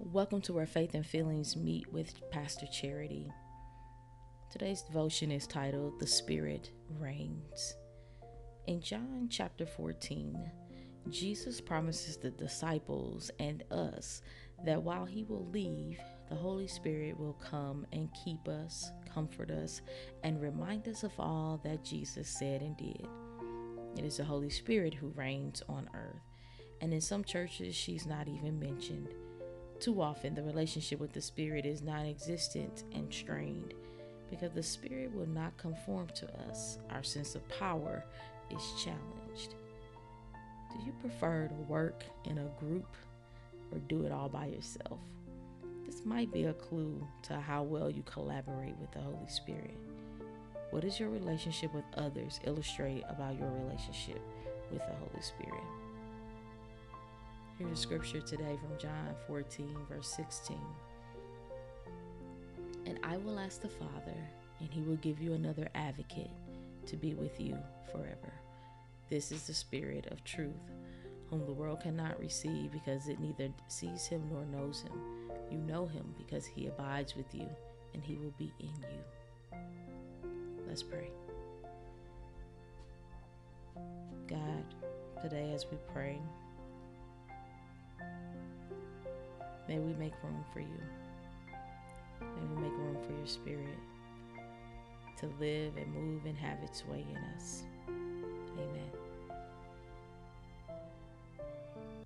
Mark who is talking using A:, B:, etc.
A: Welcome to where faith and feelings meet with Pastor Charity. Today's devotion is titled The Spirit Reigns. In John chapter 14, Jesus promises the disciples and us that while he will leave, the Holy Spirit will come and keep us, comfort us, and remind us of all that Jesus said and did. It is the Holy Spirit who reigns on earth, and in some churches, she's not even mentioned. Too often, the relationship with the Spirit is non existent and strained because the Spirit will not conform to us. Our sense of power is challenged. Do you prefer to work in a group or do it all by yourself? This might be a clue to how well you collaborate with the Holy Spirit. What does your relationship with others illustrate about your relationship with the Holy Spirit? Here's a scripture today from John 14, verse 16. And I will ask the Father, and he will give you another advocate to be with you forever. This is the Spirit of truth, whom the world cannot receive because it neither sees him nor knows him. You know him because he abides with you, and he will be in you. Let's pray. God, today as we pray, May we make room for you. May we make room for your spirit to live and move and have its way in us.